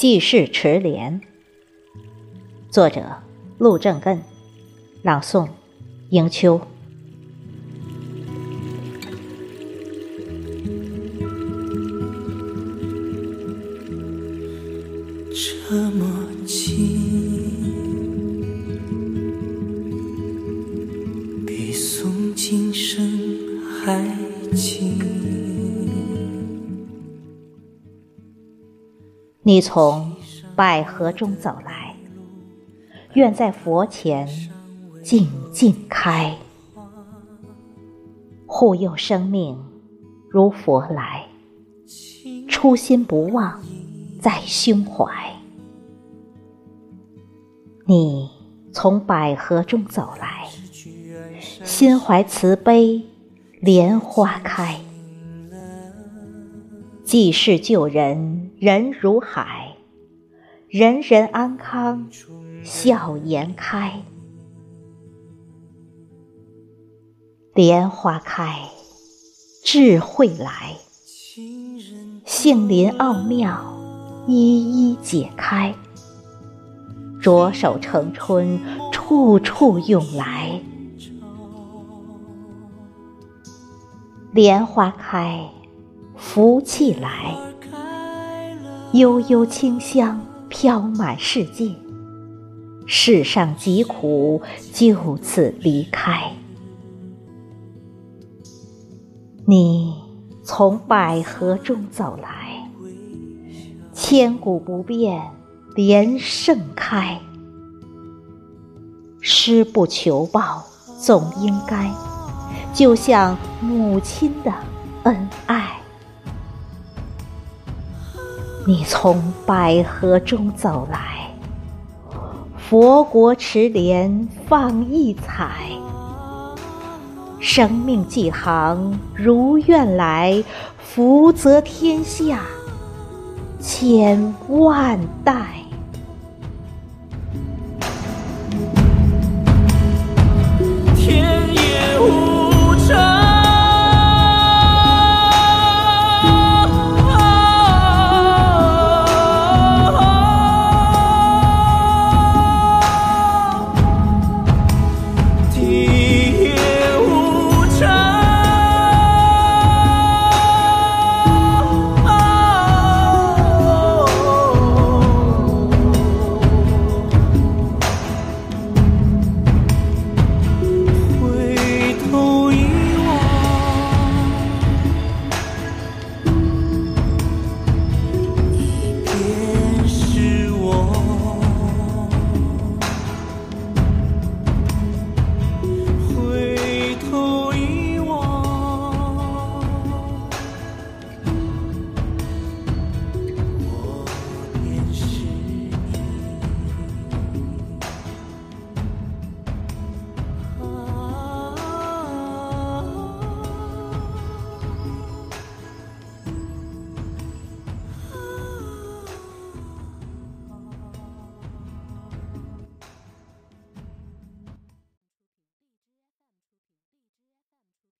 济世池莲，作者陆正根，朗诵迎秋。这么近，比诵经声还近。你从百合中走来，愿在佛前静静开，护佑生命如佛来，初心不忘在胸怀。你从百合中走来，心怀慈悲，莲花开。济世救人，人如海，人人安康，笑颜开。莲花开，智慧来，杏林奥妙一一解开。着手成春，处处涌来。莲花开。福气来，悠悠清香飘满世界。世上疾苦就此离开。你从百合中走来，千古不变莲盛开。施不求报总应该，就像母亲的恩爱。你从百合中走来，佛国池莲放异彩。生命几行如愿来，福泽天下千万代。